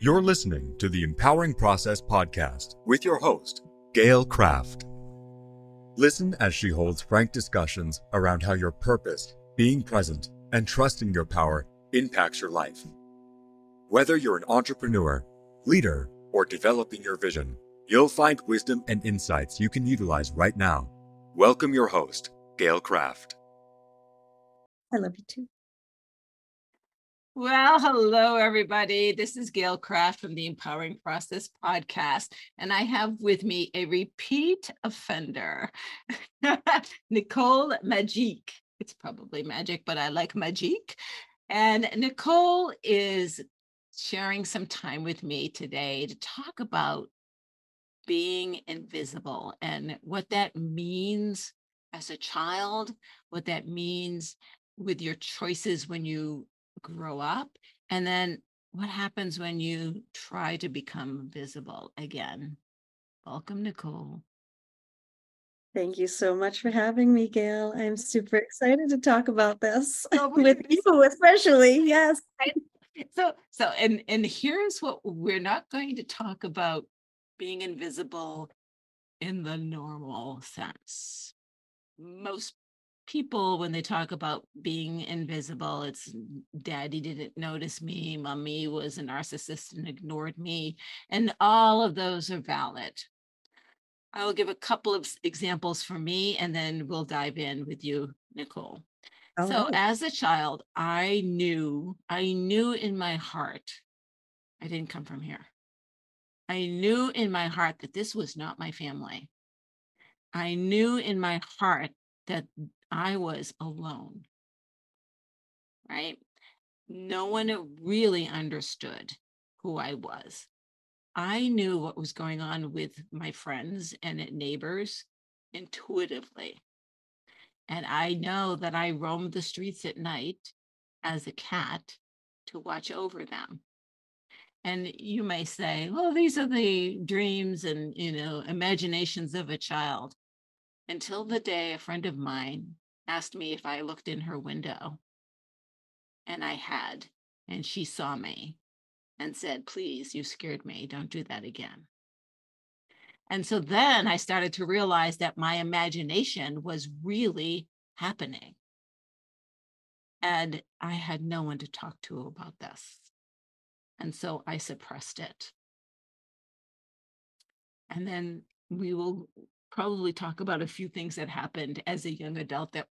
You're listening to the Empowering Process podcast with your host, Gail Kraft. Listen as she holds frank discussions around how your purpose, being present, and trusting your power impacts your life. Whether you're an entrepreneur, leader, or developing your vision, you'll find wisdom and insights you can utilize right now. Welcome your host, Gail Kraft. I love you too. Well, hello, everybody. This is Gail Kraft from the Empowering Process podcast, and I have with me a repeat offender, Nicole Magique. It's probably magic, but I like Magique. And Nicole is sharing some time with me today to talk about being invisible and what that means as a child, what that means with your choices when you grow up and then what happens when you try to become visible again welcome nicole Thank you so much for having me, Gail. I'm super excited to talk about this oh, with you, especially. Yes. So, so, and and here's what we're not going to talk about being invisible in the normal sense. Most people when they talk about being invisible it's daddy didn't notice me mommy was a narcissist and ignored me and all of those are valid. I will give a couple of examples for me and then we'll dive in with you nicole. So as a child i knew i knew in my heart i didn't come from here. I knew in my heart that this was not my family. I knew in my heart that I was alone. Right? No one really understood who I was. I knew what was going on with my friends and neighbors intuitively. And I know that I roamed the streets at night as a cat to watch over them. And you may say, well, these are the dreams and, you know, imaginations of a child until the day a friend of mine asked me if I looked in her window. And I had, and she saw me and said, Please, you scared me. Don't do that again. And so then I started to realize that my imagination was really happening. And I had no one to talk to about this. And so I suppressed it. And then we will probably talk about a few things that happened as a young adult that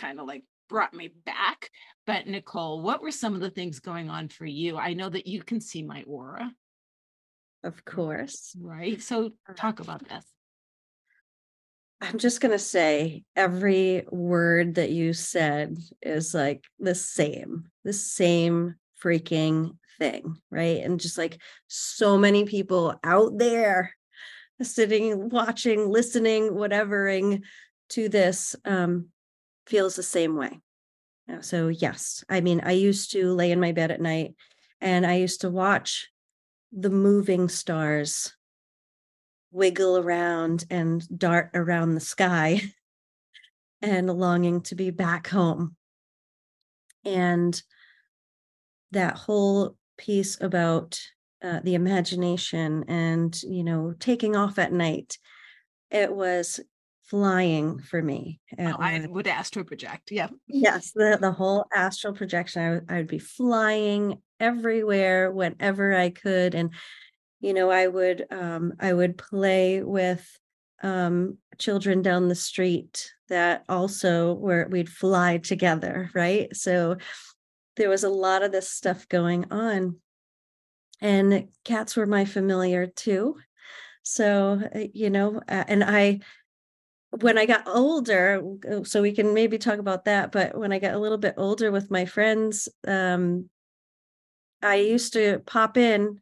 kind of like brought me back. But Nicole, what were some of the things going on for you? I know that you can see my aura. Of course. Right. So uh, talk about this. I'm just going to say every word that you said is like the same, the same freaking thing. Right. And just like so many people out there sitting, watching, listening, whatevering to this um, feels the same way. So, yes, I mean, I used to lay in my bed at night and I used to watch the moving stars wiggle around and dart around the sky and longing to be back home. And that whole piece about uh, the imagination and you know taking off at night it was flying for me oh, i would astral project yeah. Yes the, the whole astral projection I, w- I would be flying everywhere whenever i could and you know i would um i would play with um children down the street that also where we'd fly together right? So there was a lot of this stuff going on and cats were my familiar too. So uh, you know and i when i got older uh, so we can maybe talk about that but when i got a little bit older with my friends um i used to pop in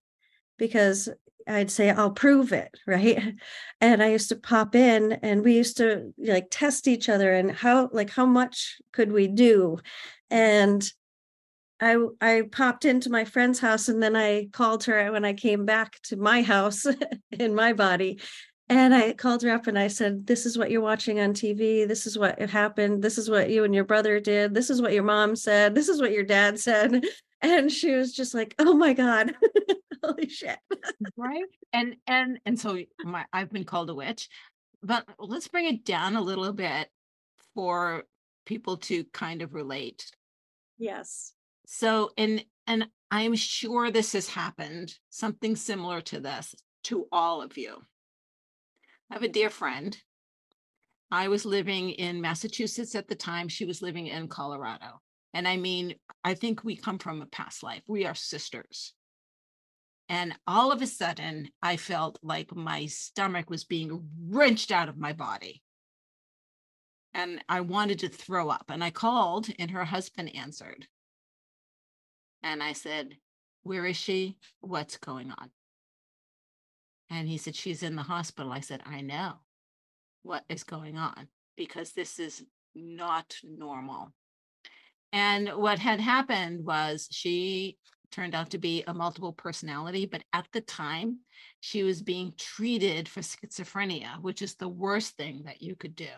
because i'd say i'll prove it right? And i used to pop in and we used to like test each other and how like how much could we do? And I I popped into my friend's house and then I called her when I came back to my house in my body. And I called her up and I said, This is what you're watching on TV. This is what happened. This is what you and your brother did. This is what your mom said. This is what your dad said. and she was just like oh my god holy shit right and and and so my i've been called a witch but let's bring it down a little bit for people to kind of relate yes so and and i'm sure this has happened something similar to this to all of you i have a dear friend i was living in massachusetts at the time she was living in colorado and I mean, I think we come from a past life. We are sisters. And all of a sudden, I felt like my stomach was being wrenched out of my body. And I wanted to throw up. And I called, and her husband answered. And I said, Where is she? What's going on? And he said, She's in the hospital. I said, I know what is going on because this is not normal. And what had happened was she turned out to be a multiple personality, but at the time, she was being treated for schizophrenia, which is the worst thing that you could do.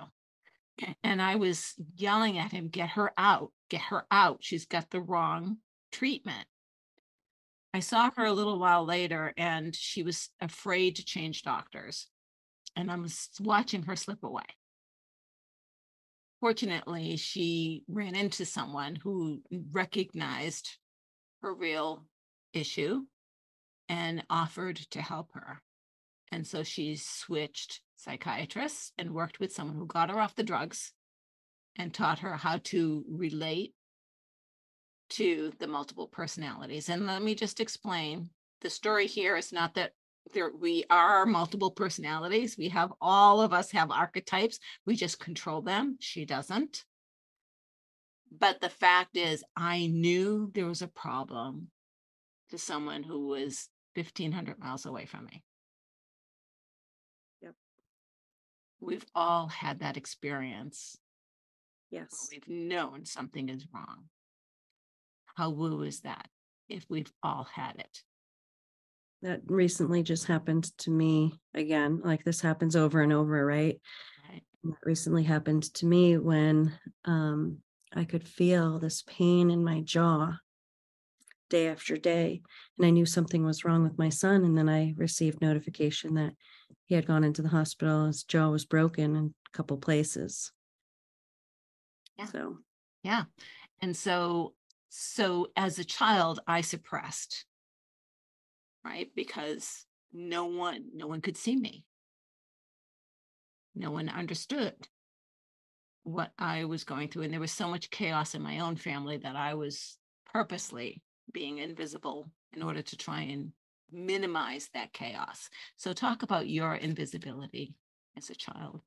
And I was yelling at him, get her out, get her out. She's got the wrong treatment. I saw her a mm. little while later and she was afraid to change doctors. And I was watching her slip away fortunately, she ran into someone who recognized her real issue and offered to help her. And so she switched psychiatrists and worked with someone who got her off the drugs and taught her how to relate to the multiple personalities. And let me just explain. The story here is not that there we are multiple personalities we have all of us have archetypes we just control them she doesn't. But the fact is i knew there was a problem to someone who was 1500 miles away from me. Yep. We've all had that experience yes. we've known something is wrong how woo is that if we've all had it that recently just happened to me again. Like this happens over and over, right? right. that recently happened to me when um, I could feel this pain in my jaw day after day. And I knew something was wrong with my son. And then I received notification that he had gone into the hospital. His jaw was broken in a couple places. Yeah. So, yeah. And so, so as a child, I suppressed right? Because no one, no one could see me. No one understood what I was going through. And there was so much chaos in my own family that I was purposely being invisible in order to try and minimize that chaos. So, talk about your invisibility as a child.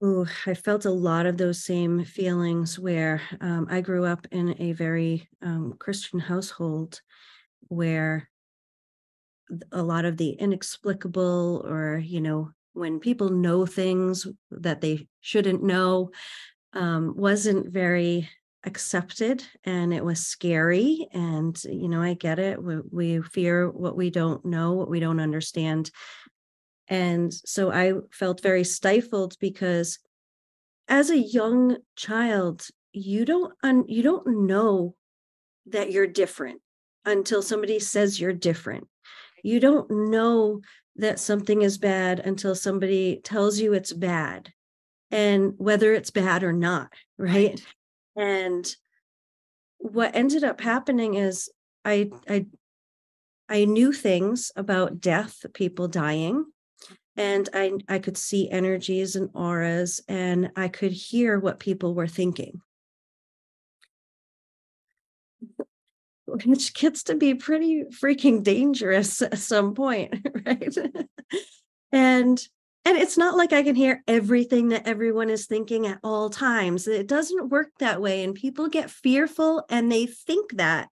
I felt a lot of those same feelings where um, I grew up in a very um, Christian household where a lot of the inexplicable or you know when people know things that they shouldn't know um, wasn't very accepted and it was scary and you know i get it we, we fear what we don't know what we don't understand and so i felt very stifled because as a young child you don't un, you don't know that you're different until somebody says you're different you don't know that something is bad until somebody tells you it's bad and whether it's bad or not right, right. and what ended up happening is i i i knew things about death people dying and i i could see energies and auras and i could hear what people were thinking which gets to be pretty freaking dangerous at some point, right? and and it's not like I can hear everything that everyone is thinking at all times. It doesn't work that way. And people get fearful and they think that,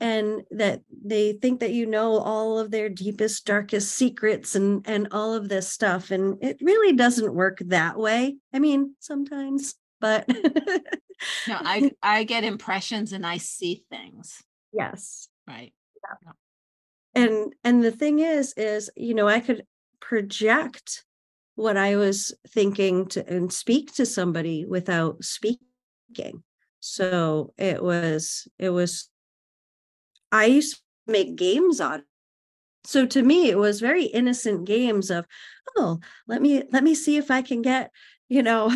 and that they think that you know all of their deepest, darkest secrets and, and all of this stuff. And it really doesn't work that way. I mean, sometimes, but no, I I get impressions and I see things. Yes. Right. Yeah. And and the thing is is you know I could project what I was thinking to and speak to somebody without speaking. So it was it was I used to make games on. it. So to me, it was very innocent games of, oh, let me let me see if I can get, you know,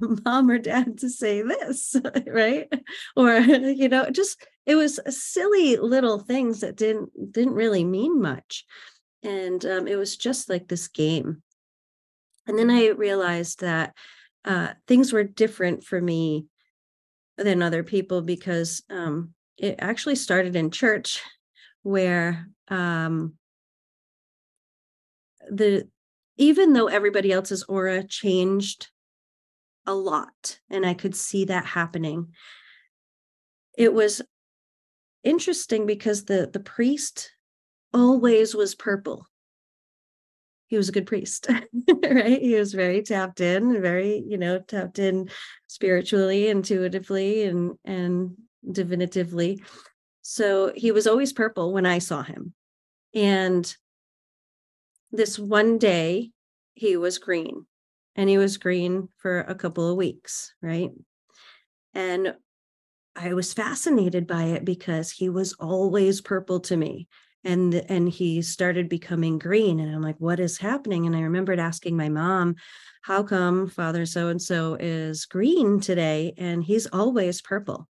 mom or dad to say this, right? Or you know, just it was silly little things that didn't didn't really mean much, and um, it was just like this game. And then I realized that uh, things were different for me than other people because um, it actually started in church where um, the even though everybody else's aura changed a lot and i could see that happening it was interesting because the the priest always was purple. He was a good priest right? He was very tapped in very you know tapped in spiritually intuitively and and divinatively so he was always purple when i saw him. And this one day he was green and he was green for a couple of weeks right? And i was fascinated by it because he was always purple to me and and he started becoming green and i'm like what is happening? And i remembered asking my mom how come father so and so is green today and he's always purple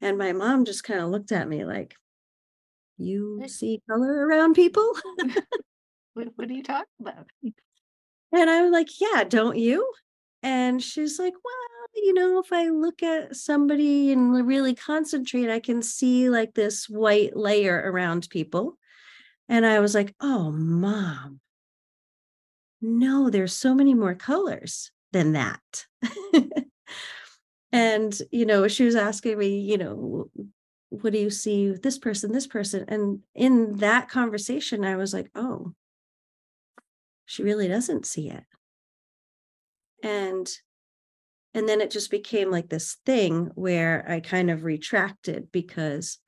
and my mom just kind of looked at me like you see color around people What, what are you talking about? And I'm like, yeah, don't you? And she's like, well, you know, if I look at somebody and really concentrate, I can see like this white layer around people. And I was like, oh, mom, no, there's so many more colors than that. and, you know, she was asking me, you know, what do you see this person, this person? And in that conversation, I was like, oh, she really doesn't see it. And and then it just became like this thing where i kind of retracted because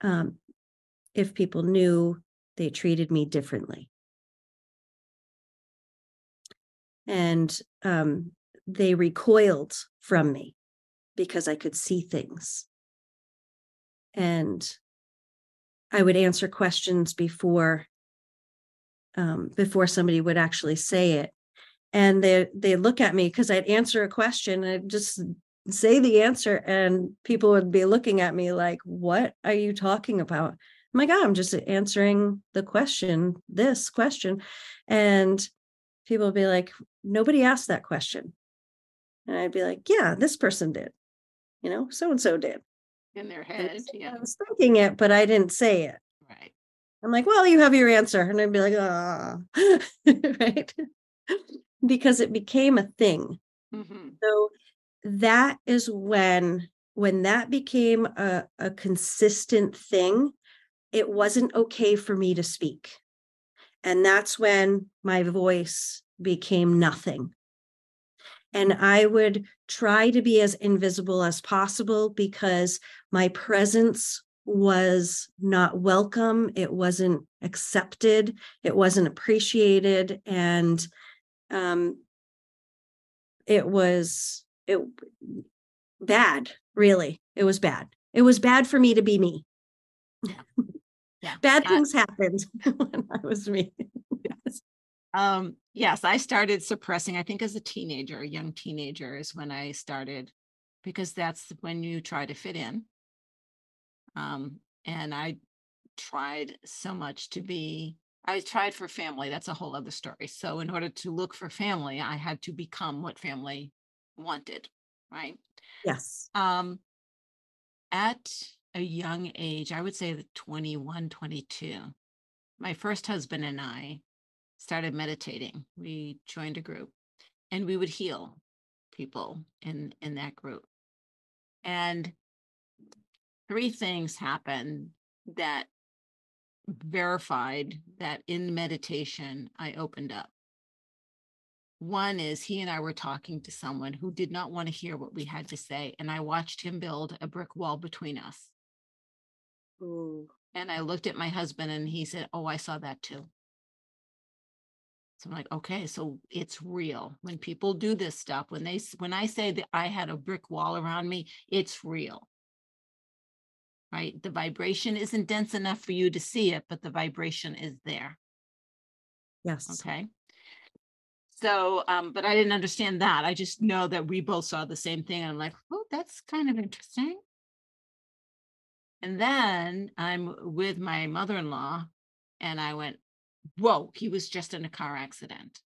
um if people knew they treated me differently. And um they recoiled from me because i could see things. And i would answer questions before um, before somebody would actually say it. And they they look at me because i'd answer a question and I'd just say the answer and people would be looking at me like what are you talking about? I'm like oh, i'm just answering the question this question. And people would be like nobody asked that question and i'd be like yeah this person did you know so and so did In their head, yeah, i was thinking it but i didn't say it right. I'm like, well, you have your answer. And I'd be like, ah, right. because it became a thing. hmm So that is when, when that became a, a consistent thing, it wasn't okay for me to speak. And that's when my voice became nothing. And I would try to be as invisible as possible because my presence was not welcome it wasn't accepted it wasn't appreciated and um it was it bad really it was bad it was bad for me to be me Yeah. yeah. bad I- things happened when i was me Um, yes, I started suppressing, I think as a teenager, a young teenager is when I started, because that's when you try to fit in. Um, and I tried so much to be, I tried for family. That's a whole other story. So in order to look for family, I had to become what family wanted, right? yes Um, at a young age, I would say that 21, 22, my first husband and I started meditating. We joined a group and we would heal people in in that group. And three things happened that verified that in meditation I opened up. One is he and I were talking to someone who did not want to hear what we had to say. And I watched him build a brick wall between us. Ooh. And I looked at my husband and he said, Oh, I saw that too. So I'm like, okay, so it's real. When people do this stuff, when they when I say that I had a brick wall around me, it's real. right? The vibration isn't dense enough for you to see it, but the vibration is there. Yes. Okay. So, um, but I didn't understand that. I just know that we both saw the same thing. I'm like, oh, that's kind of interesting. And then I'm with my mother in law, and I went, whoa, he was just in a car accident.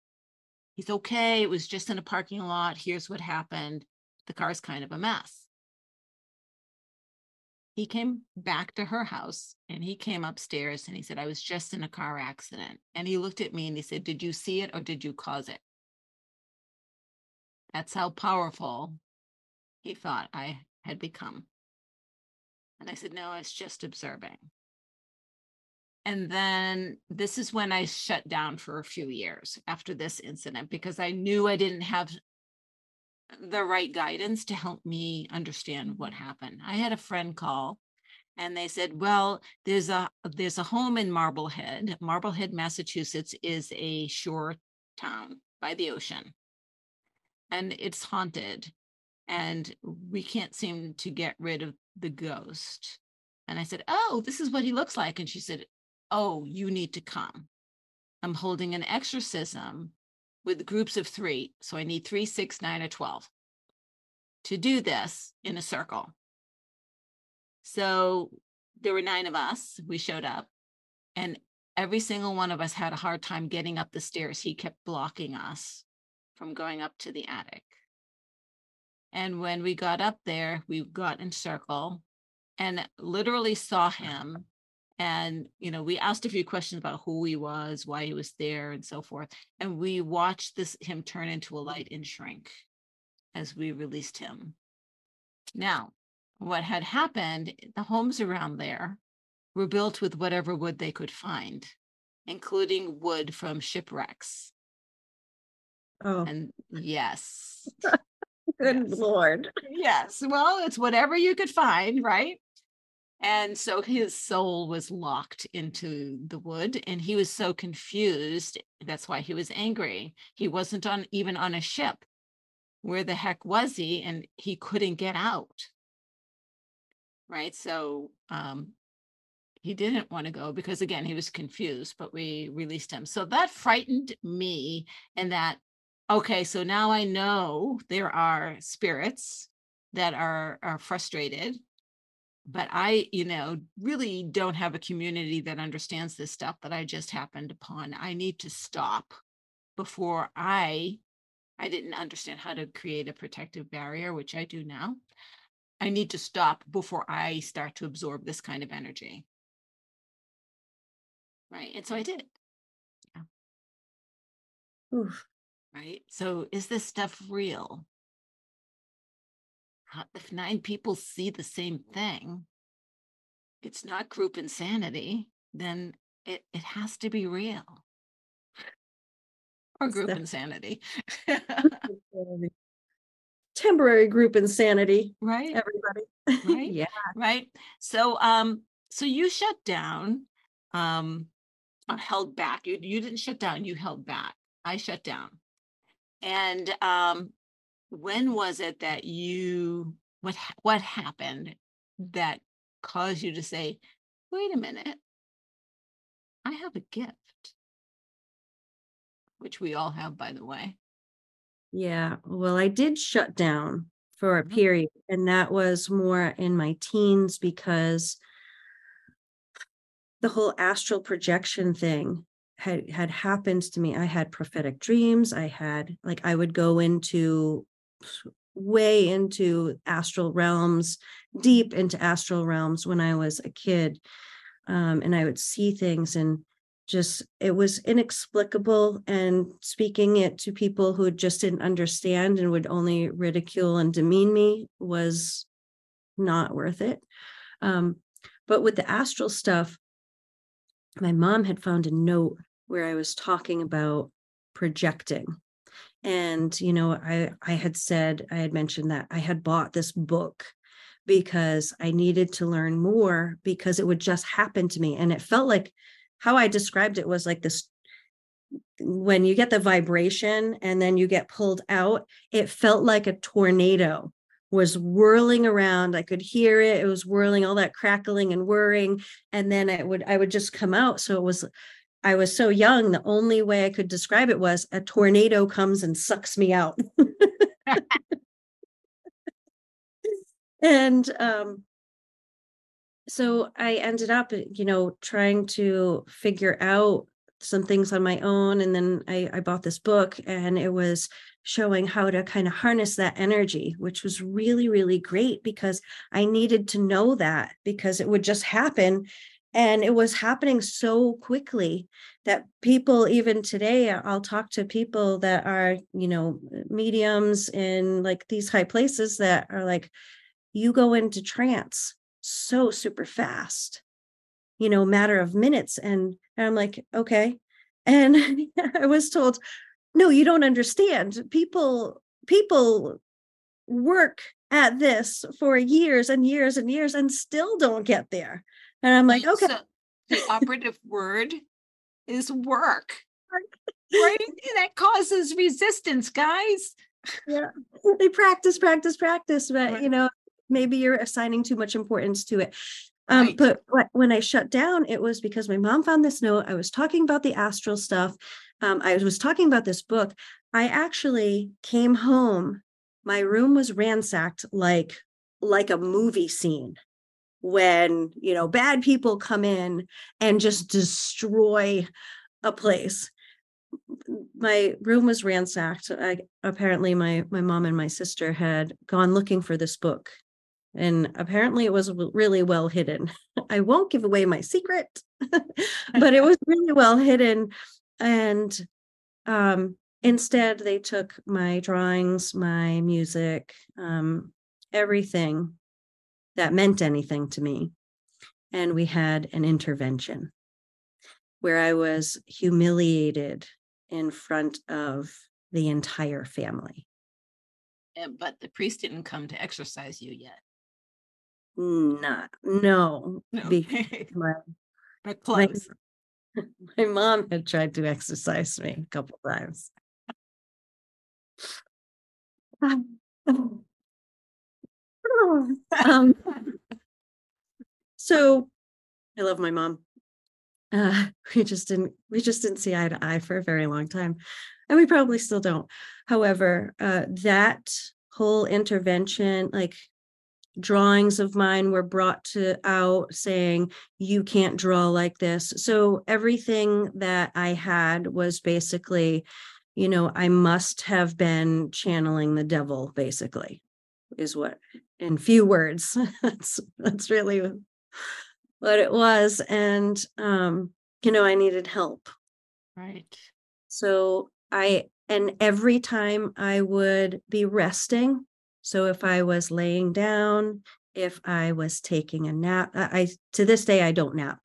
He's okay. It was just in a parking lot. Here's what happened. The car's kind of a mess. He came back to her house and he came upstairs and he said, I was just in a car accident. And he looked at me and he said, Did you see it or did you cause it? That's how powerful he thought I had become. And I said, No, I was just observing. And then this is when I shut down for a few years after this incident because I knew I didn't have the right guidance to help me understand what happened. I had a friend call and they said, "Well, there's a there's a home in Marblehead. Marblehead, Massachusetts is a shore town by the ocean. And it's haunted and we can't seem to get rid of the ghost." And I said, "Oh, this is what he looks like." And she said, "Oh, you need to come. I'm holding an exorcism with groups of three. So I need three, six, nine, or 12 to do this in a circle. So there were nine of us. We showed up, and every single one of us had a hard time getting up the stairs. He kept blocking us from going up to the attic. And when we got up there, we got in circle and literally saw uh-huh. him and you know we asked a few questions about who he was why he was there and so forth and we watched this him turn into a light and shrink as we released him. Now what had happened the homes around there were built with whatever wood they could find including wood from shipwrecks. Oh, and yes. Good yes. lord. yes. Well it's whatever you could find right and so his soul was locked into the wood and he was so confused. That's why he was angry. He wasn't on even on a ship. Where the heck was he? And he couldn't get out. Right. So um, he didn't want to go because, again, he was confused, but we released him. So that frightened me. And that, okay, so now I know there are spirits that are, are frustrated but I, you know, really don't have a community that understands this stuff that I just happened upon. I need to stop before I I didn't understand how to create a protective barrier, which I do now. I need to stop before I start to absorb this kind of energy. Right. And so I did. Yeah. Oof. Right. So is this stuff real? If nine people see the same thing, it's not group insanity, then it, it has to be real. Or group insanity. Temporary group insanity. right. Everybody. Right. yeah. Right. So um, so you shut down, um, held back. You you didn't shut down, you held back. I shut down. And um when was it that you what what happened that caused you to say wait a minute i have a gift which we all have by the way Yeah. Well, I did shut down for a Mhm. period, and that was more in my teens because the whole astral projection thing had had happened to me. I had prophetic dreams. I had like I would go into way into astral realms, deep into astral realms when I was a kid. Um, and I would see things and just it was inexplicable and speaking it to people who just didn't understand and would only ridicule and demean me was not worth it um, but with the astral stuff my mom had found a note where i was talking about projecting and you know i i had said i had mentioned that i had bought this book because i needed to learn more because it would just happen to me and it felt like how I described it was like this when you get the vibration and then you get pulled out, it felt like a tornado was whirling around. I could hear it. It was whirling, all that crackling and whirring. And then I would I would just come out. So it was I was so young, the only way I could describe it was a tornado comes and sucks me out. and um so I ended up, you know, trying to figure out some things on my own. And then I, I bought this book and it was showing how to kind of harness that energy, which was really, really great because I needed to know that because it would just happen. And it was happening so quickly that people, even today, I'll talk to people that are, you know, mediums in like these high places that are like, you go into trance so super fast you know matter of minutes and, and i'm like okay and i was told no you don't understand. People people work at this for years and years and years and still don't get there and i'm like okay so the operative word is work right that causes resistance guys yeah they practice practice practice but right. you know maybe you're assigning too much importance to it um, right. But when I shut down, it was because my mom found this note. I was talking about the astral stuff. Um, I was talking about this book. I actually came home. My room was ransacked like like a movie scene when you know bad people come in and just destroy a place my room was ransacked I, apparently my my mom and my sister had gone looking for this book and apparently it was really well hidden. I won't give away my secret, but it was really well hidden. And um, instead, they took my drawings, my music, um, everything that meant anything to me. And we had an intervention where I was humiliated in front of the entire family. Eh, but the priest didn't come to exorcise you yet. Not no. No. my, but close. My, my mom had tried to exercise me a couple times. Um, so I love my mom. Uh, we just didn't we just didn't see eye to eye for a very long time. And we probably still don't. However, uh, that whole intervention, like drawings of mine were brought to out saying you can't draw like this so everything that i had was basically you know i must have been channeling the devil basically is what in few words that's that's really what it was and um you know i needed help right so i and every time i would be resting so if I was laying down, if I was taking a nap, I to this day I don't nap.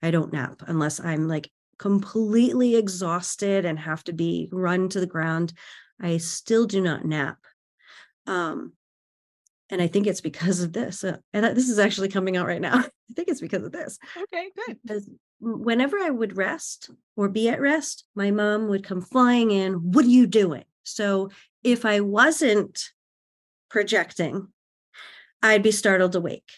I don't nap unless I'm like completely exhausted and have to be run to the ground. I still do not nap. Um, and I think it's because of this. Uh, and this is actually coming out right now. I think it's because of this. Okay, good. Because whenever I would rest or be at rest, my mom would come flying in. What are you doing? So if I wasn't projecting, I'd be startled awake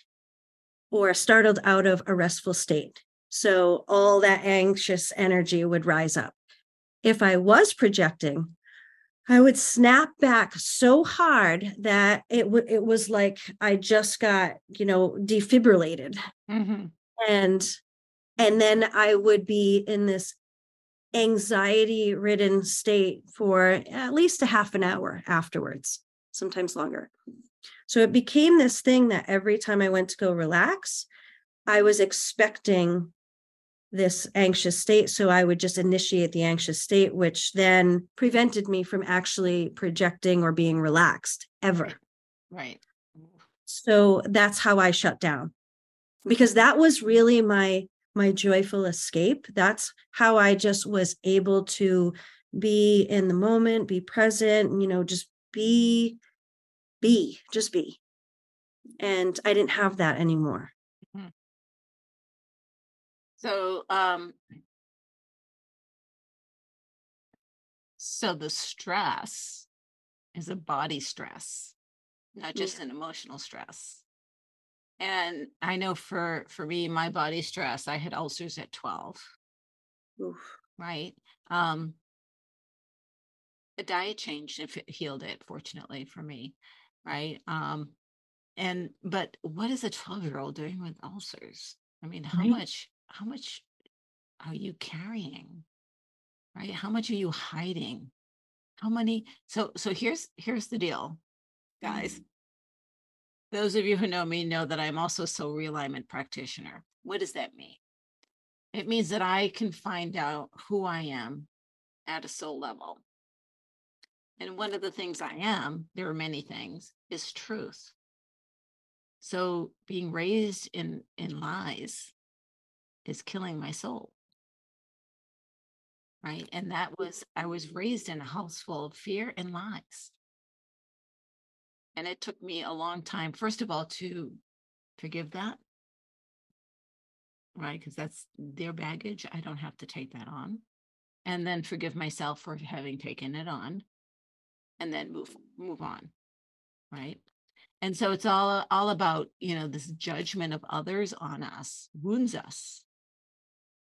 or startled out of a restful state. So all that anxious energy would rise up. If I was projecting, I would snap back so hard that it w- it was like I just got, you know, defibrillated. Mm-hmm. And and then I would be in this anxiety ridden state for at least a half an hour afterwards sometimes longer. So it became this thing that every time I went to go relax, I was expecting this anxious state. So I would just initiate the anxious state, which then prevented me from actually projecting or being relaxed ever. Right. So that's how I shut down because that was really my my joyful escape that's how i just was able to be in the moment be present you know just be be just be and i didn't have that anymore. So um so the stress is a body stress not just an emotional stress. And I know for for me, my body stress, I had ulcers at 12, Oof. right? Um a diet change if it healed it, fortunately for me, right? Um and but what is a 12 year old doing with ulcers? I mean, how Right. much, how much are you carrying? Right? How much are you hiding? How many? So so here's here's the deal, guys. Mm-hmm. Those of you who know me know that I'm also a soul realignment practitioner. What does that mean? It means that I can find out who I am at a soul level. And one of the things I am, there are many things, is truth. So being raised in in lies is killing my soul. Right? And that was I was raised in a house full of fear and lies. And it took me a long time, first of all, to forgive that. Right? Because that's their baggage. I don't have to take that on. And then forgive myself for having taken it on. And then move move on. Right. And so it's all all about, you know, this judgment of others on us wounds us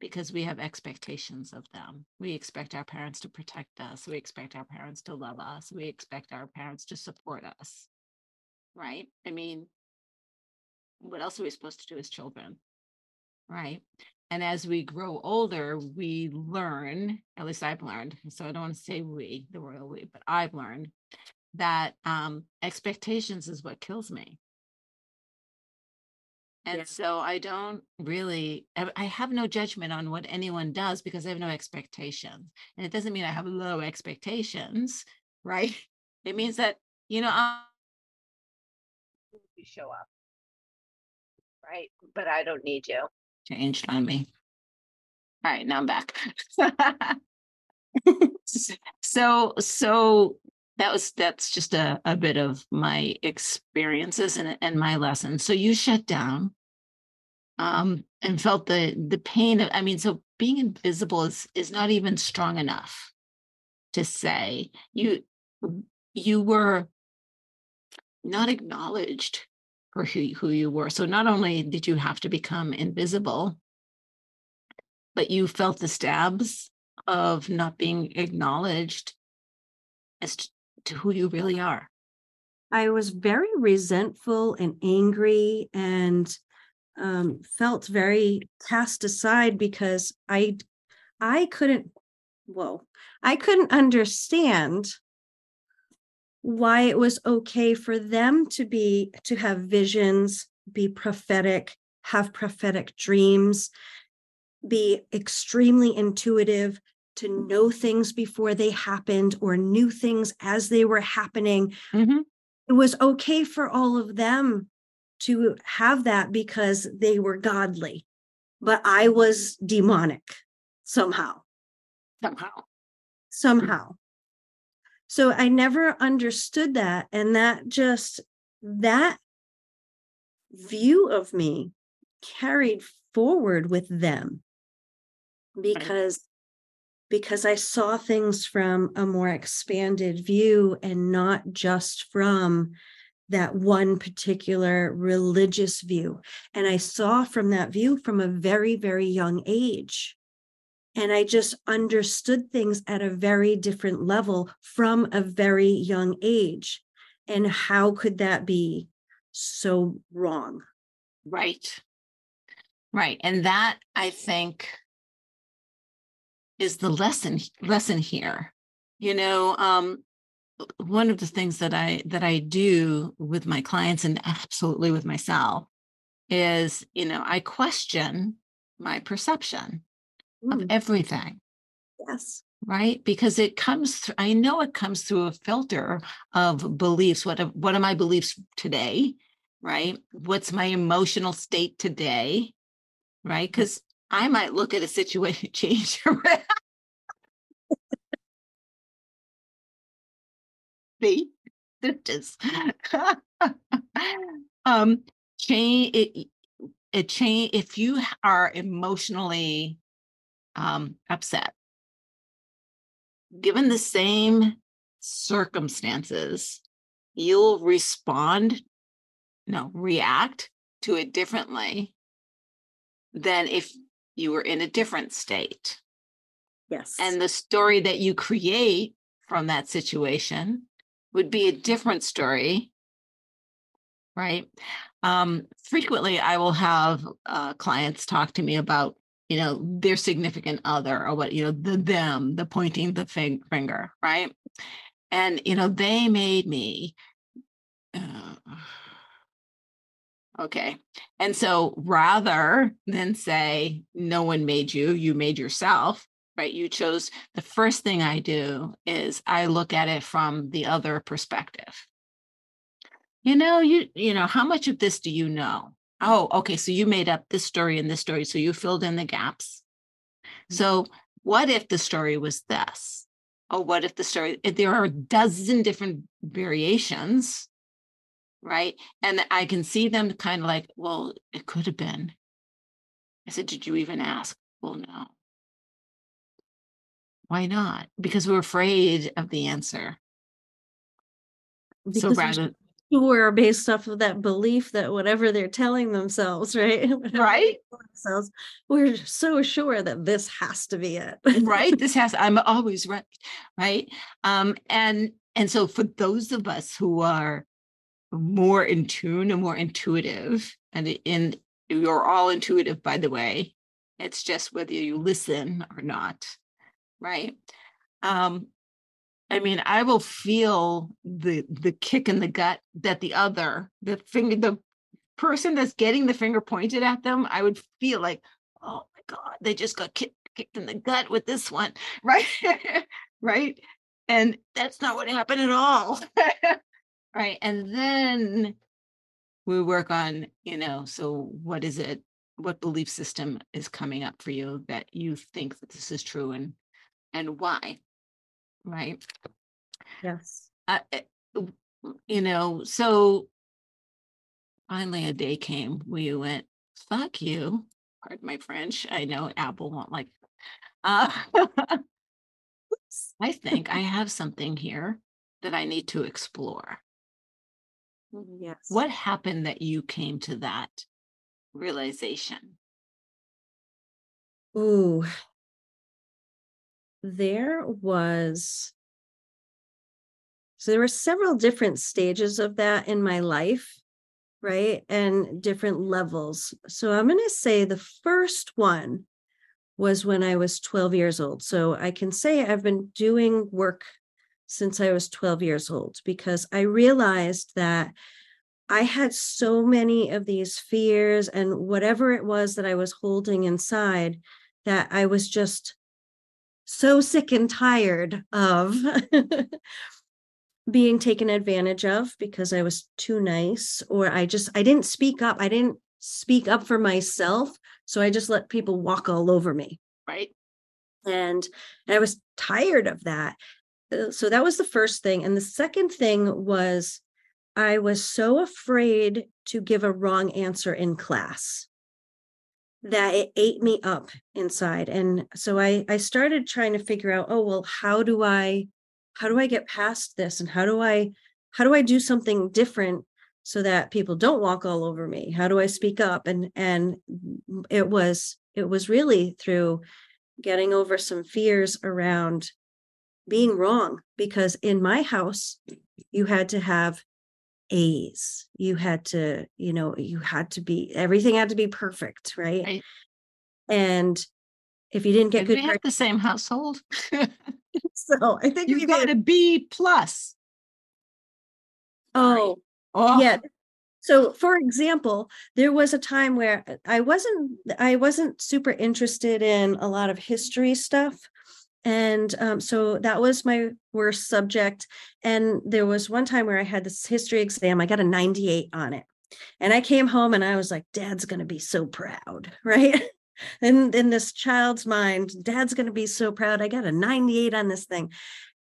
because we have expectations of them. We expect our parents to protect us. We expect our parents to love us. We expect our parents to support us. Right? I mean, what else are we supposed to do as children? Right? And as we grow older, we learn, at least I've learned, so I don't want to say we, the royal we, but I've learned that um, expectations is what kills me. And Yeah. so I don't really, I I have no judgment on what anyone does because I have no expectations. And it doesn't mean I have low expectations, right? It means that, you know, I'll you show up. Right. But I don't need you. Changed on me. All right. Now I'm back. So, so that was that's just a, a bit of my experiences and, and my lessons. So you shut down um and felt the the pain of I mean, so being invisible is is not even strong enough to say you you were not acknowledged for who, who you were. So not only did you have to become invisible, but you felt the stabs of not being acknowledged as to who you really are. I was very resentful and angry and um, felt very cast aside because I I couldn't whoa I couldn't understand why it was okay for them to be to have visions, be prophetic, have prophetic dreams, be extremely intuitive, to know things before they happened or knew things as they were happening. Mm-hmm. It was okay for all of them to have that because they were godly but i was demonic somehow. Somehow. somehow. So i never understood that and that just that view of me carried forward with them because because i saw things from a more expanded view and not just from that one particular religious view and i saw from that view from a very very young age and i just understood things at a very different level from a very young age and how could that be so wrong Right. Right. And that I think is the lesson lesson here. You know, um one of the things that I that I do with my clients and absolutely with myself is, you know, I question my perception of Mm, everything. yes. right? Because it comes through i know it comes through a filter of beliefs what are, what are my beliefs today right? What's my emotional state today right? Because i might look at a situation change. See, it is um change it it change if you are emotionally um upset given the same circumstances you'll respond, no, react to it differently than if you were in a different state. Yes. And the story that you create from that situation would be a different story. Right. Um, frequently, I will have uh, clients talk to me about, you know, their significant other or what, you know, the them, the pointing the fing- finger. Right. And, you know, they made me. Uh, okay. And so rather than say, no one made you, you made yourself, right? You chose the first thing I do is I look at it from the other perspective. You know, you you know, how much of this do you know? Oh, okay, so you made up this story and this story, so you filled in the gaps. Mm-hmm. So, what if the story was this? Oh, what if the story there are a dozen different variations, right? And I can see them kind of like, well, it could have been. I said, did you even ask? Well, no. Why not? Because we're afraid of the answer. Because so rather sure based off of that belief that whatever they're telling themselves, right? right. Themselves, we're so sure that this has to be it. right. This has I'm always right. Right. Um, and and so for those of us who are more in tune and more intuitive, and in you're all intuitive, by the way. It's just whether you listen or not right? Um, I mean, I will feel the the kick in the gut that the other, the finger, the person that's getting the finger pointed at them, I would feel like, oh my God, they just got kicked, kicked in the gut with this one, right? right. And that's not what happened at all. right. And then we work on, you know, so what is it? What belief system is coming up for you that you think that this is true and and why right yes uh, you know so finally a day came where you went fuck you pardon my french i know apple won't like uh, i think i have something here that i need to explore Mm-hmm, yes. What happened that you came to that realization? Ooh. There was so there were several different stages of that in my life right and different levels. So i'm going to say the first one was when i was 12 years old. So i can say i've been doing work since i was 12 years old because i realized that i had so many of these fears and whatever it was that i was holding inside that i was just so sick and tired of being taken advantage of because I was too nice or I just I didn't speak up. I didn't speak up for myself, so I just let people walk all over me. Right? And I was tired of that. Uh, so that was the first thing and the second thing was I was so afraid to give a wrong answer in class that it ate me up inside and so i i started trying to figure out oh well how do i how do i get past this and how do i how do i do something different so that people don't walk all over me? How do i speak up? And and it was it was really through getting over some fears around being wrong because in my house you had to have A's. You had to, you know, you had to be everything had to be perfect, right? right. And if you didn't get did good, we have the same household. so I think you got a B plus. Oh, oh, yeah. So, for example, there was a time where uh, I wasn't I wasn't super interested in a lot of history stuff and um, so that was my worst subject and there was one time where i had this history exam i got a 98 on it and i came home and i was like dad's going to be so proud right? And in this child's mind dad's going to be so proud i got a 98 on this thing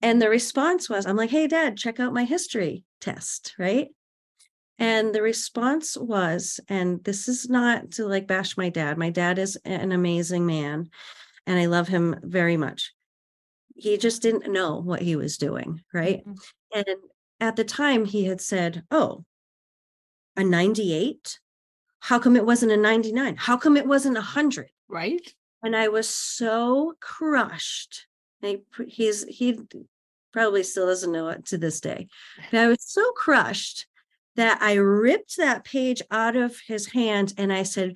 and the response was i'm like hey dad check out my history test right? And the response was and this is not to like bash my dad my dad is an amazing man and i love him very much he just didn't know what he was doing right mm-hmm. and at the time he had said, Oh, a 98? How come it wasn't a 99? How come it wasn't a 100? Right. And I was so crushed. He, he's, he probably still doesn't know it to this day, but I was so crushed that I ripped that page out of his hand and I said,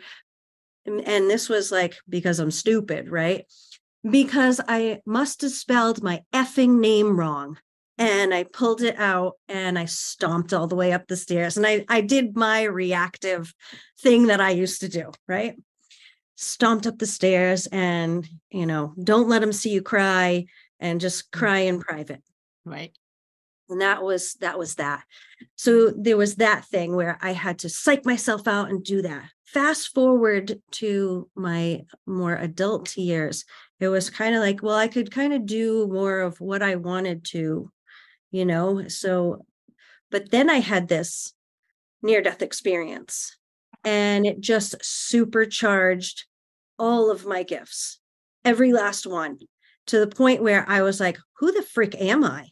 and this was like because I'm stupid, right? Because I must have spelled my effing name wrong and I pulled it out and I stomped all the way up the stairs. And I, I did my reactive thing that I used to do, right? Stomped up the stairs and, you know, don't let them see you cry and just Mm. cry in private. Right. And that was that was that. So there was that thing where I had to psych myself out and do that. Fast forward to my more adult years, it was kind of like, well, I could kind of do more of what I wanted to you know so but then i had this near death experience and it just supercharged all of my gifts every last one to the point where i was like who the frick am i?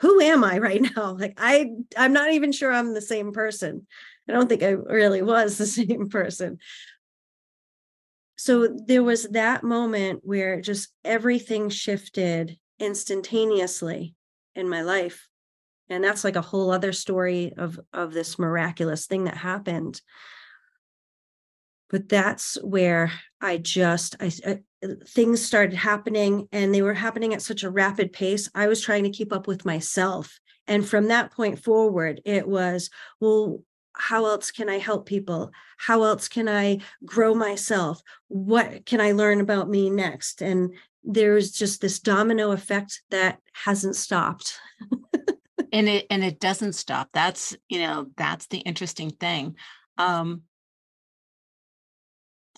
Who am i right now? Like i i'm not even sure i'm the same person. I don't think i really was the same person so there was that moment where just everything shifted instantaneously in my life. And that's like a whole other story of of this miraculous thing that happened. But that's where i just I, I uh, things started happening and they were happening at such a rapid pace i was trying to keep up with myself. And from that point forward it was well how else can i help people? How else can i grow myself? What can i learn about me next? And there's just this domino effect that hasn't stopped. And it and it doesn't stop. That's you know that's the interesting thing. Um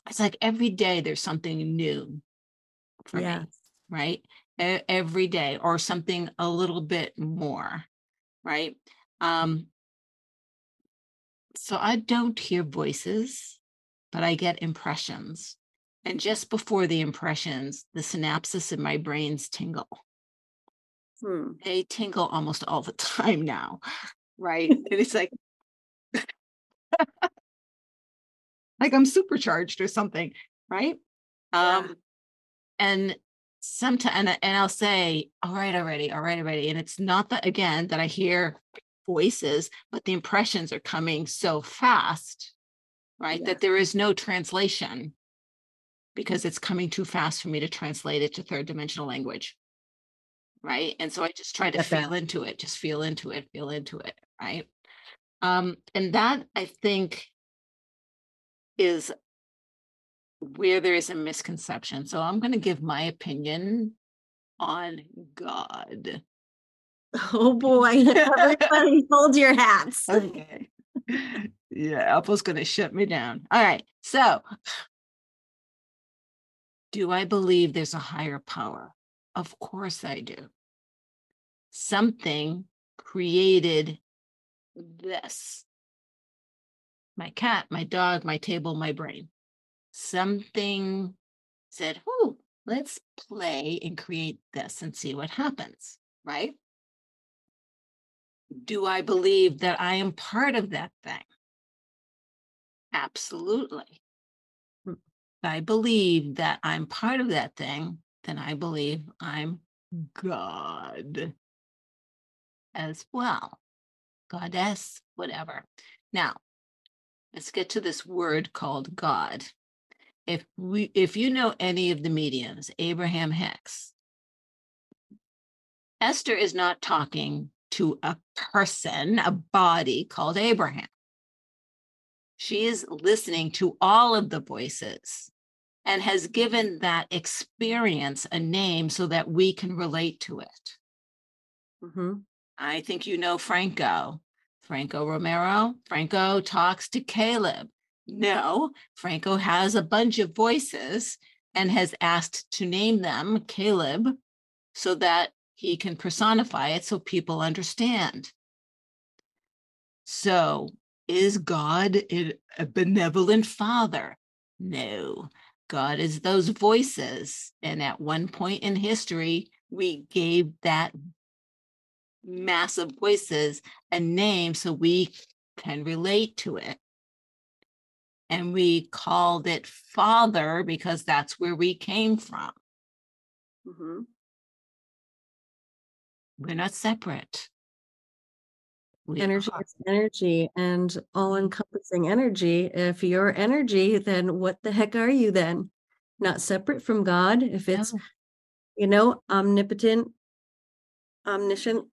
it's like every day there's something new for Yeah. me right? E- every day or something a little bit more right? Um so i don't hear voices but i get impressions. And just before the impressions the synapses in my brains tingle. Hmm. they tingle almost all the time now right? And it's like like i'm supercharged or something right? Yeah. um and sometimes and, and i'll say all right already all right already and it's not that again that i hear voices but the impressions are coming so fast right Yeah. that there is no translation because it's coming too fast for me to translate it to third dimensional language right and so i just try to that. feel into it just feel into it feel into it right um and that i think is where there is a misconception so i'm going to give my opinion on god Oh boy, everybody hold your hats. okay. Yeah apple's going to shut me down. All right so do i believe there's a higher power? Of course i do. Something created this. My cat my dog my table my brain. Something said oh let's play and create this and see what happens right do i believe that i am part of that thing? Absolutely. Hmm. If i believe that i'm part of that thing then i believe i'm god as well. Goddess whatever. Now let's get to this word called god. If we if you know any of the mediums abraham hicks esther is not talking to a person a body called abraham she is listening to all of the voices and has given that experience a name so that we can relate to it Mhm. I think you know Franco. Franco Romero. Franco talks to Caleb. No, Franco has a bunch of voices and has asked to name them Caleb so that he can personify it so people understand. So, is God a benevolent father? No, God is those voices. And at one point in history, we gave that mass of voices a name so we can relate to it. And we called it Father because that's where we came from. Mhm. We're not separate. We Energy are. is energy and all encompassing energy. If you're energy, then what the heck are you then? Not separate from God. If it's, No. you know, omnipotent, omniscient,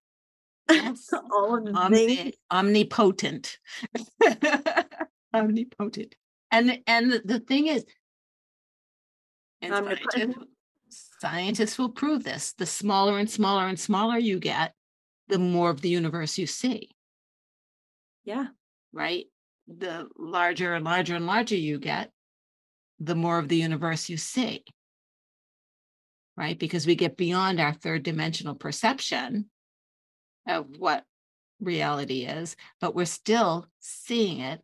Yes. all of the things. Omni- omnipotent omnipotent and and the, thing is and Omnipresent. Scientists, will prove this. The smaller and smaller and smaller you get the more of the universe you see. Yeah. right? The larger and larger and larger you get the more of the universe you see. Right? Because we get beyond our third dimensional perception of what reality is but we're still seeing it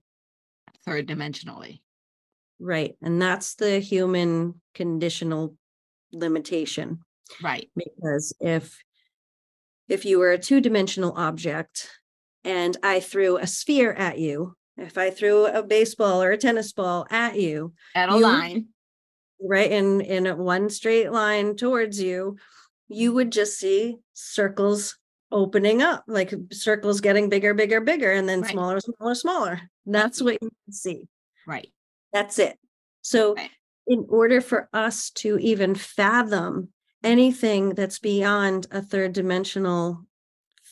third dimensionally. Right. And that's the human conditional limitation. right because if if you were a two-dimensional object and i threw a sphere at you if i threw a baseball or a tennis ball at you at a You- line right in in one straight line towards you you would just see circles opening up like circles getting bigger bigger bigger and then Right. smaller smaller smaller that's what you see right that's it. So, Right. In order for us to even fathom anything that's beyond a third dimensional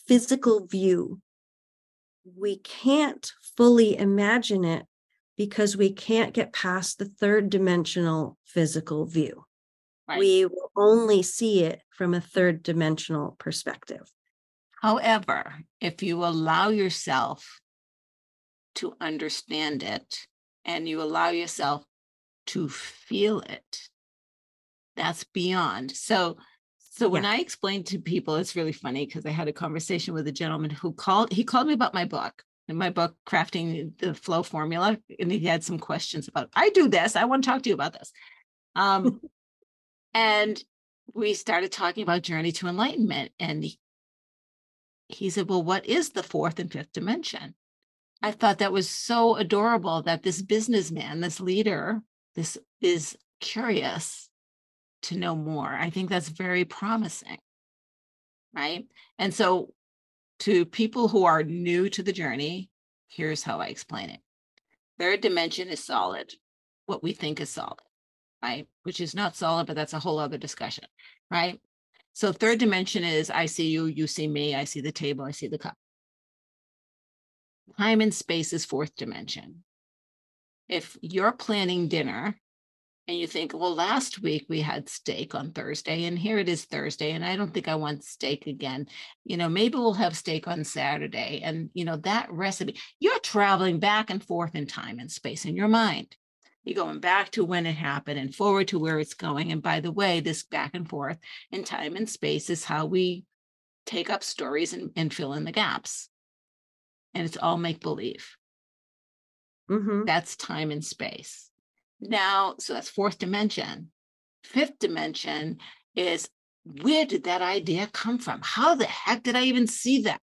physical view, we can't fully imagine it because we can't get past the third dimensional physical view. right We will only see it from a third dimensional perspective. however if you allow yourself to understand it and you allow yourself to feel it. That's beyond. So so when Yeah. i explain to people it's really funny because i had a conversation with a gentleman who called he called me about my book and my book crafting the flow formula and he had some questions about i do this i want to talk to you about this. Um and we started talking about journey to enlightenment and he, he said well what is the fourth and fifth dimension? I thought that was so adorable that this businessman this leader this is curious to know more. I think that's very promising right? And so to people who are new to the journey here's how i explain it. Third dimension is solid what we think is solid right? Which is not solid but that's a whole other discussion right? So third dimension is I see you, you see me, I see the table, I see the cup. Time and space is fourth dimension. If you're planning dinner and you think, well, last week we had steak on Thursday and here it is Thursday and I don't think I want steak again. You know, maybe we'll have steak on Saturday. And, you know, that recipe, you're traveling back and forth in time and space in your mind. You're going back to when it happened and forward to where it's going. And by the way, this back and forth in time and space is how we take up stories and, and fill in the gaps. And it's all make believe. Mhm. That's time and space. Now, so that's fourth dimension. Fifth dimension is where did that idea come from? How the heck did I even see that?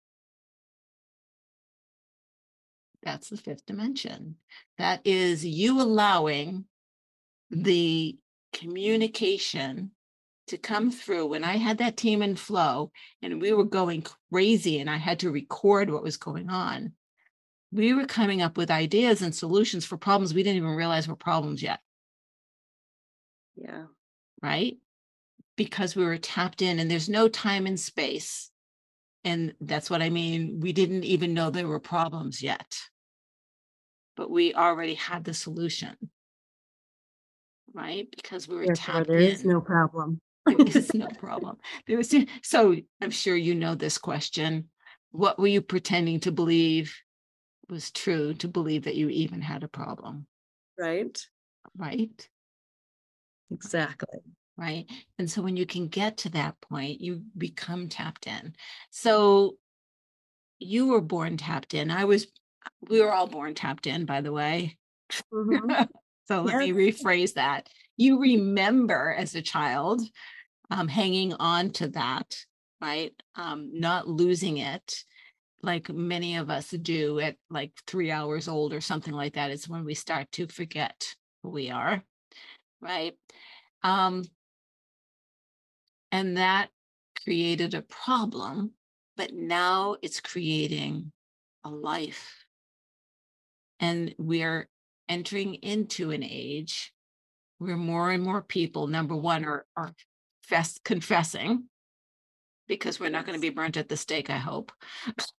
That's the fifth dimension. That is you allowing the communication to come through. When I had that team in flow and we were going crazy and I had to record what was going on, we were coming up with ideas and solutions for problems we didn't even realize were problems yet, Yeah. right? Because we were tapped in and there's no time and space. And that's what I mean. We didn't even know there were problems yet, but we already had the solution, right? Because we were Therefore, tapped there in. is no problem. there is no problem. There was so I'm sure you know this question. What were you pretending to believe was true to believe that you even had a problem? Right. Right. Exactly. Right. And so when you can get to that point, you become tapped in. So you were born tapped in. I was, we were all born tapped in, by the way. Mhm. so let me rephrase that. You remember as a child um, hanging on to that right? Um, not losing it like many of us do at like three hours old or something like that is when we start to forget who we are, right? Um, and that created a problem, but now it's creating a life. And we're entering into an age where more and more people, number one, are, are confessing because we're not going to be burnt at the stake, I hope.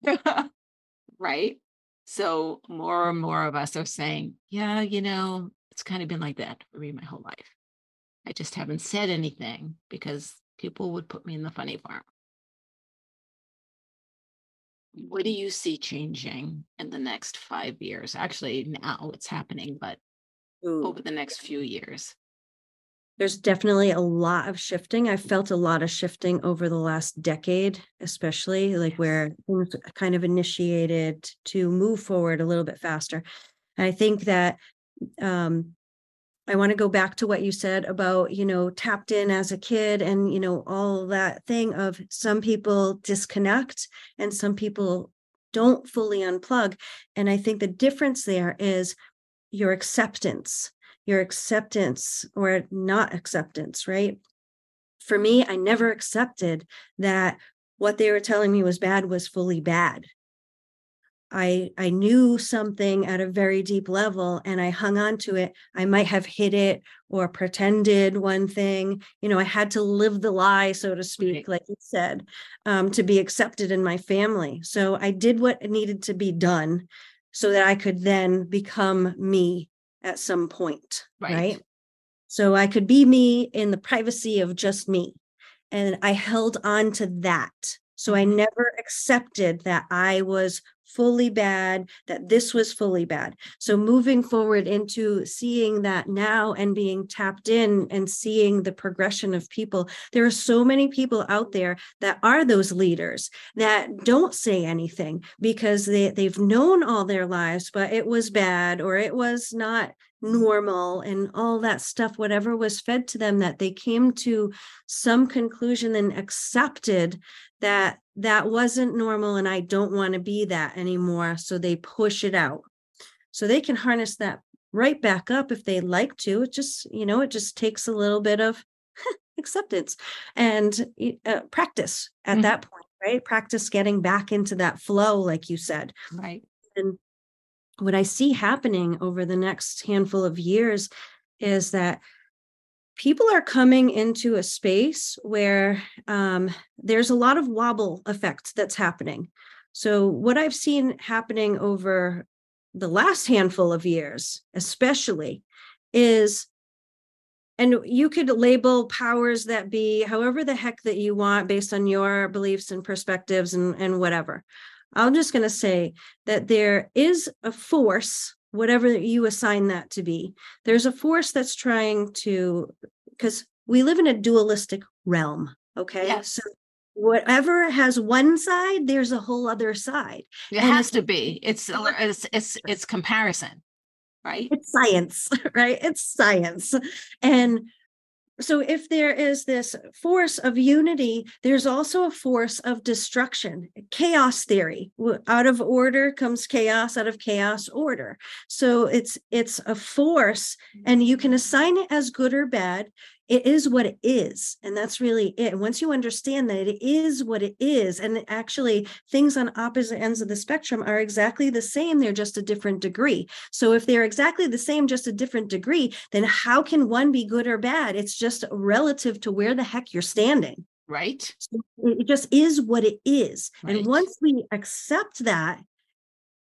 right? So more and more of us are saying, yeah, you know, it's kind of been like that for me my whole life. I just haven't said anything because people would put me in the funny farm. What do you see changing in the next five years? Actually, now it's happening, but Ooh. over the next few years? There's definitely a lot of shifting. I felt a lot of shifting over the last decade, especially like where things kind of initiated to move forward a little bit faster. And I think that um, I want to go back to what you said about, you know, tapped in as a kid and, you know, all that thing of some people disconnect and some people don't fully unplug. And I think the difference there is your acceptance, your acceptance or not acceptance, right? For me, I never accepted that what they were telling me was bad was fully bad. I I knew something at a very deep level and I hung on to it. I might have hid it or pretended one thing. You know, I had to live the lie, so to speak, right. like you said, um, to be accepted in my family. So I did what needed to be done so that I could then become me at some point. Right. right? So I could be me in the privacy of just me. And I held on to that. So I never accepted that I was fully bad, that this was fully bad. So moving forward into seeing that now and being tapped in and seeing the progression of people, there are so many people out there that are those leaders that don't say anything because they, they've known all their lives, but it was bad or it was not normal and all that stuff, whatever was fed to them, that they came to some conclusion and accepted that that wasn't normal and I don't want to be that anymore. So they push it out. So they can harness that right back up if they like to. It just, you know, it just takes a little bit of acceptance and uh, practice at mm-hmm. that point, right? Practice getting back into that flow, like you said. Right. And what I see happening over the next handful of years is that people are coming into a space where um, there's a lot of wobble effect that's happening. So, what I've seen happening over the last handful of years, especially, is and you could label powers that be however the heck that you want based on your beliefs and perspectives and, and whatever. I'm just going to say that there is a force, whatever you assign that to be, there's a force that's trying to, because we live in a dualistic realm. Okay. Yes. So whatever has one side, there's a whole other side. It and has to be. It's uh, it's it's it's comparison, right? It's science, right? It's science. And so if there is this force of unity there's also a force of destruction chaos theory. Out of order comes chaos out of chaos order. So it's it's a force and you can assign it as good or bad it is what it is and that's really it once you understand that it is what it is and actually things on opposite ends of the spectrum are exactly the same they're just a different degree. So if they're exactly the same just a different degree then how can one be good or bad? It's just relative to where the heck you're standing. Right. So it just is what it is right. and once we accept that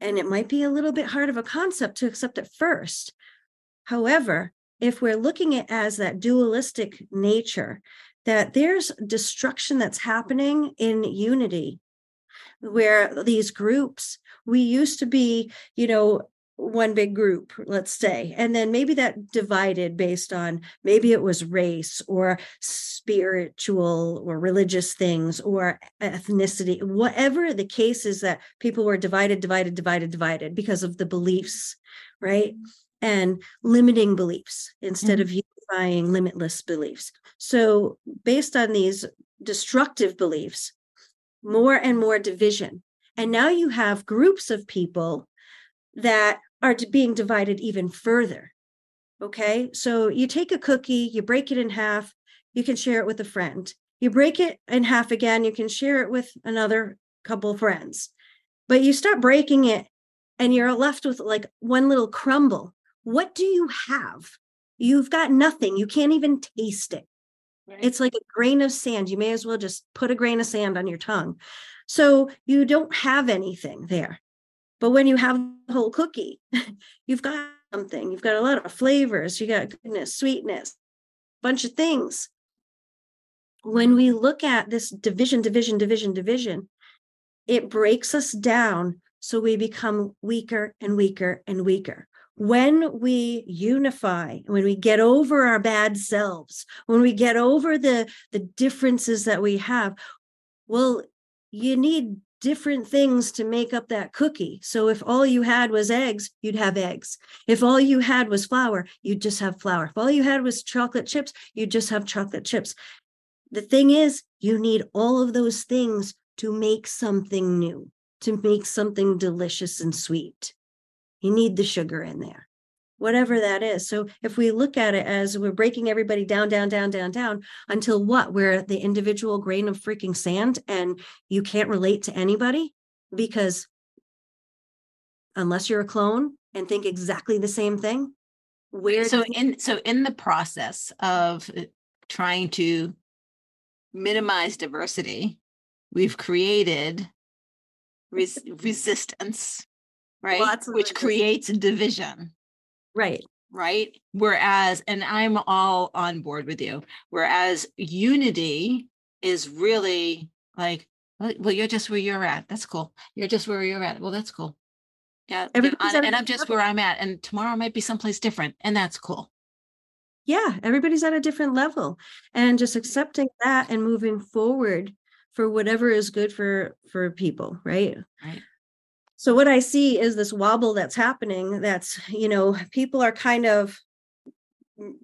and it might be a little bit hard of a concept to accept at first. However if we're looking at as that dualistic nature, that there's destruction that's happening in unity, where these groups, we used to be, you know, one big group, let's say, and then maybe that divided based on maybe it was race or spiritual or religious things or ethnicity, whatever the case is that people were divided, divided, divided, divided because of the beliefs, right? And limiting beliefs instead mm-hmm. of unifying limitless beliefs. So based on these destructive beliefs, more and more division. And now you have groups of people that are being divided even further. Okay. So you take a cookie, you break it in half, you can share it with a friend. You break it in half again, you can share it with another couple friends. But you start breaking it and you're left with like one little crumble. What do you have? You've got nothing. You can't even taste it. Right. It's like a grain of sand. You may as well just put a grain of sand on your tongue. So you don't have anything there. But when you have the whole cookie, you've got something. You've got a lot of flavors. You got goodness, sweetness, bunch of things. When we look at this division, division, division, division, it breaks us down so we become weaker and weaker and weaker when we unify when we get over our bad selves when we get over the the differences that we have well you need different things to make up that cookie. So if all you had was eggs you'd have eggs. If all you had was flour you'd just have flour. If all you had was chocolate chips you'd just have chocolate chips. The thing is you need all of those things to make something new to make something delicious and sweet you need the sugar in there, whatever that is. So if we look at it as we're breaking everybody down, down, down, down, down until what? We're the individual grain of freaking sand and you can't relate to anybody because unless you're a clone and think exactly the same thing, where so in so in the process of uh, trying to minimize diversity, we've created res- resistance right? Lots Which creates division. Right. Right. Whereas, and I'm all on board with you, whereas unity is really like, well, you're just where you're at. That's cool. You're just where you're at. Well, that's cool. Yeah. and, and I'm just where I'm at. And tomorrow might be someplace different. And that's cool. Yeah. Everybody's at a different level. And just mm-hmm. accepting that and moving forward for whatever is good for for people right right so what I see is this wobble that's happening that's, you know, people are kind of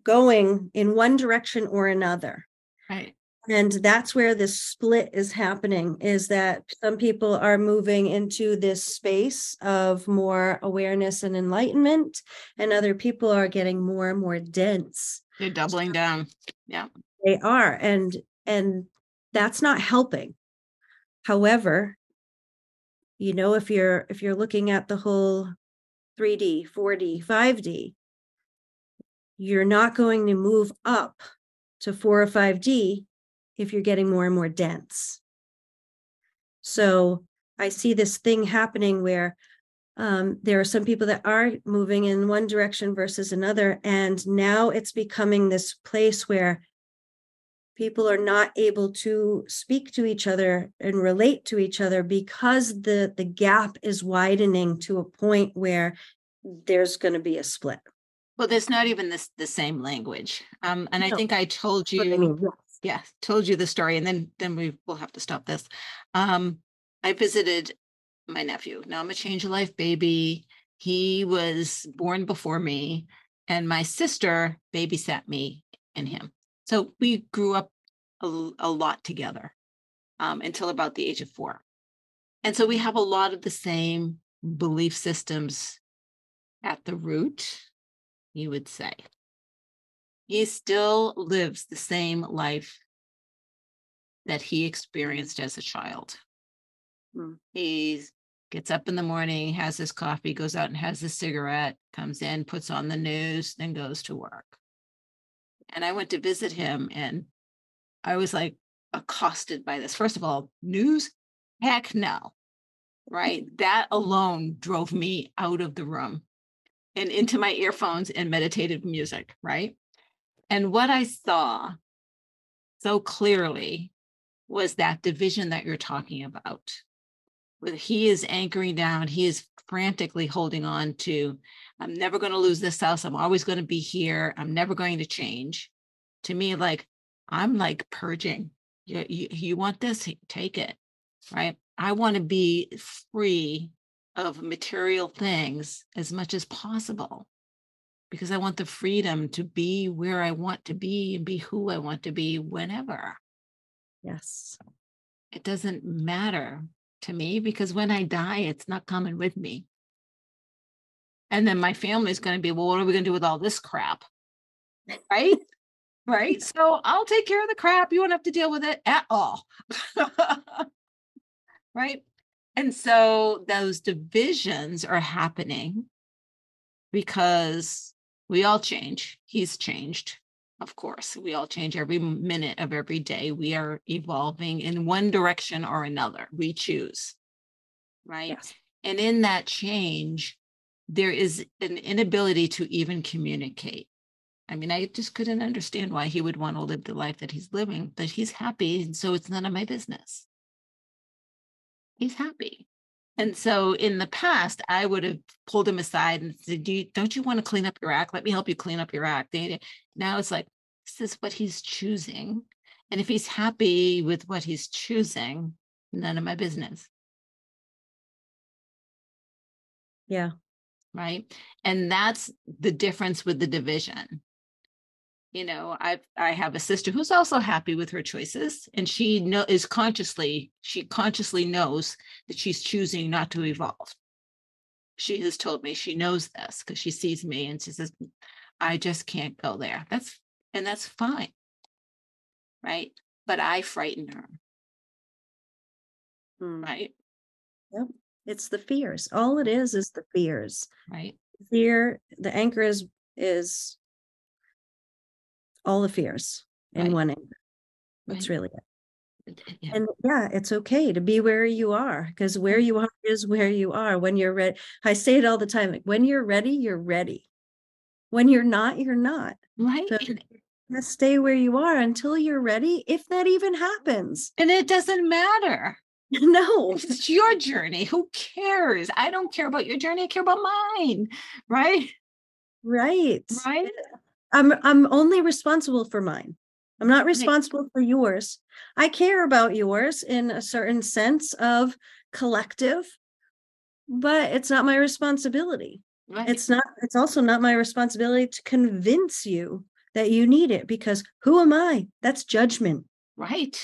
going in one direction or another. Right. And that's where this split is happening is that some people are moving into this space of more awareness and enlightenment, and other people are getting more and more dense. They're doubling down. Yeah. They are. And and that's not helping. However, you know if you're if you're looking at the whole 3d 4d 5d you're not going to move up to 4 or 5d if you're getting more and more dense. So i see this thing happening where um, there are some people that are moving in one direction versus another and now it's becoming this place where people are not able to speak to each other and relate to each other because the the gap is widening to a point where there's going to be a split. Well there's not even this the same language um and no. i think i told you I mean, yes. yeah told you the story and then then we will have to stop this. Um i visited my nephew. Now i'm a change of life baby. He was born before me and my sister babysat me and him so we grew up a, a lot together um, until about the age of four. And so we have a lot of the same belief systems at the root, you would say. He still lives the same life that he experienced as a child. Mm. He gets up in the morning, has his coffee, goes out and has his cigarette, comes in, puts on the news, then goes to work. And I went to visit him, and I was like accosted by this. First of all, news? Heck no. Right. that alone drove me out of the room and into my earphones and meditative music. Right. And what I saw so clearly was that division that you're talking about. Where he is anchoring down, he is frantically holding on to, I'm never going to lose this house. I'm always going to be here. I'm never going to change. To me, like, I'm like purging. You, you, you want this? Take it. Right. I want to be free of material things as much as possible because I want the freedom to be where I want to be and be who I want to be whenever. Yes. It doesn't matter to me because when I die, it's not coming with me. And then my family's going to be, well, what are we going to do with all this crap? Right? right. So I'll take care of the crap. You won't have to deal with it at all. right. And so those divisions are happening because we all change. He's changed, of course. We all change every minute of every day. We are evolving in one direction or another. We choose. Right. Yes. And in that change, there is an inability to even communicate. I mean, I just couldn't understand why he would want to live the life that he's living, but he's happy. And so it's none of my business. He's happy. And so in the past, I would have pulled him aside and said, Do you, Don't you want to clean up your act? Let me help you clean up your act. Now it's like, this is what he's choosing. And if he's happy with what he's choosing, none of my business. Yeah. Right. And that's the difference with the division you know i i have a sister who's also happy with her choices and she know is consciously she consciously knows that she's choosing not to evolve she has told me she knows this because she sees me and she says i just can't go there that's and that's fine right but i frighten her Hmm. right Yep. It's the fears. All it is is the fears. right Fear, the anchor is is all the fears in Right. one anchor. That's Right. really it. yeah And yeah, it's okay to be where you are because where Mm-hmm. you are is where you are. When you're ready, I say it all the time. Like when you're ready, you're ready. When you're not, you're not. right So just stay where you are until you're ready, if that even happens. and it doesn't matter no. it's your journey who cares i don't care about your journey i care about mine right Right. right I'm I'm only responsible for mine. I'm not responsible for yours. I care about yours in a certain sense of collective, but it's not my responsibility. Right It's not it's also not my responsibility to convince you that you need it because who am I? That's judgment. right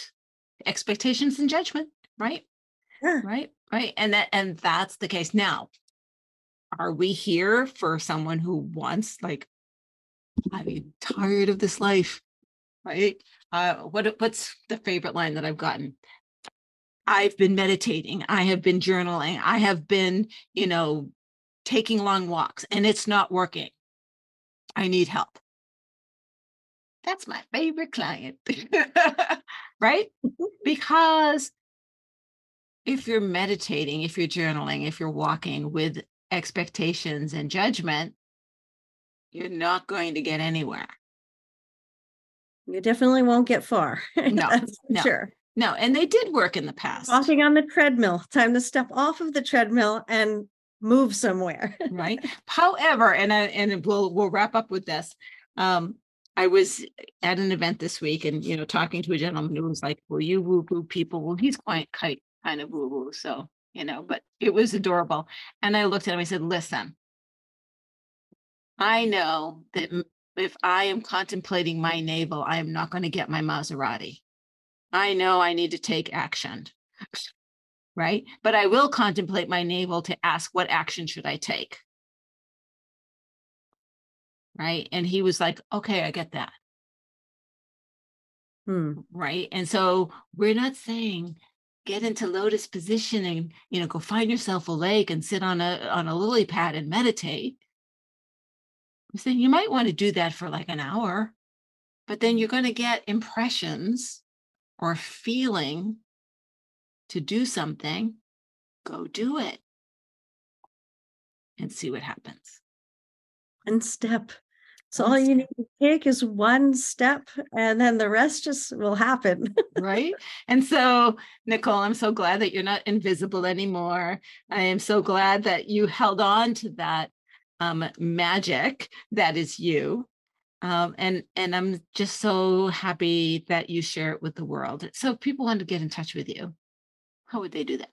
expectations and judgment right Yeah. right right and that and that's the case now are we here for someone who wants like i'm tired of this life right uh what what's the favorite line that i've gotten i've been meditating i have been journaling i have been you know taking long walks and it's not working i need help that's my favorite client right because if you're meditating, if you're journaling, if you're walking with expectations and judgment, you're not going to get anywhere. You definitely won't get far. No, no. sure. No, and they did work in the past, Walking on the treadmill. Time to step off of the treadmill and move somewhere. right? However, and I, and we'll we'll wrap up with this. Um, I was at an event this week, and you know, talking to a gentleman who was like, "Well, you woo woo people." Well, he's quite quite kind of woo woo, so you know, but it was adorable. And I looked at him. I said, "Listen, I know that if I am contemplating my navel, I am not going to get my Maserati. I know I need to take action." Right. But I will contemplate my navel to ask what action should I take? right and he was like okay i get that Hmm. right and so we're not saying get into lotus position and you know go find yourself a lake and sit on a on a lily pad and meditate i'm saying you might want to do that for like an hour but then you're going to get impressions or feeling to do something go do it and see what happens One step. So One all you need to take is one step and then the rest just will happen. right? And so, Nicole, I'm so glad that you're not invisible anymore. I am so glad that you held on to that um, magic that is you. Um, and and I'm just so happy that you share it with the world. So, if people want to get in touch with you, how would they do that?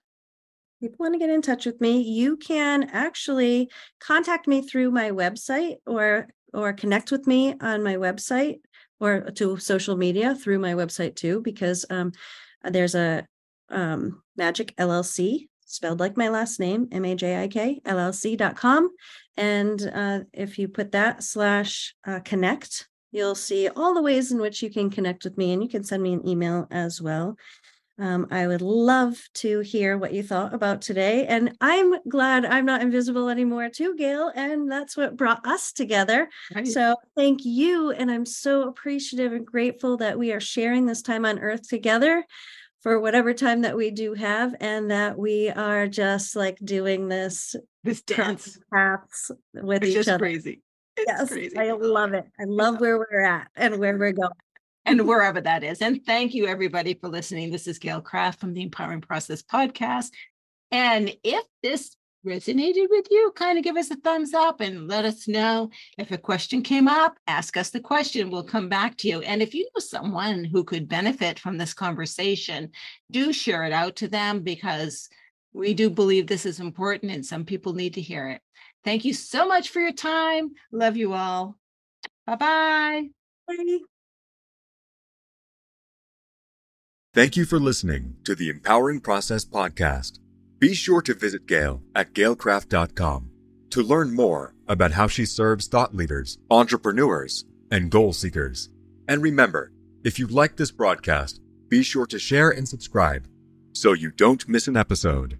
people want to get in touch with me, you can actually contact me through my website or or connect with me on my website, or to social media through my website too, because um, there's a um, Majik LLC spelled like my last name, M A J I K LLC.com. And uh, if you put that slash uh, connect, you'll see all the ways in which you can connect with me and you can send me an email as well. Um, I would love to hear what you thought about today. And I'm glad I'm not invisible anymore, too, Gail. And that's what brought us together. Right. So thank you. And I'm so appreciative and grateful that we are sharing this time on earth together for whatever time that we do have and that we are just like doing this this dance paths with it's each just other. crazy it's yes crazy. i love it i love where we're at and where we're going and wherever that is. And thank you, everybody, for listening. This is Gail Kraft from the Empowering Process podcast. And if this resonated with you, kind of give us a thumbs up and let us know. If a question came up, ask us the question. We'll come back to you. And if you know someone who could benefit from this conversation, do share it out to them because we do believe this is important and some people need to hear it. Thank you so much for your time. Love you all. Bye-bye. Bye. Thank you for listening to the Empowering Process Podcast. Be sure to visit Gail at gailkraft.com to learn more about how she serves thought leaders, entrepreneurs, and goal seekers. And remember, if you like this broadcast, be sure to share and subscribe so you don't miss an episode.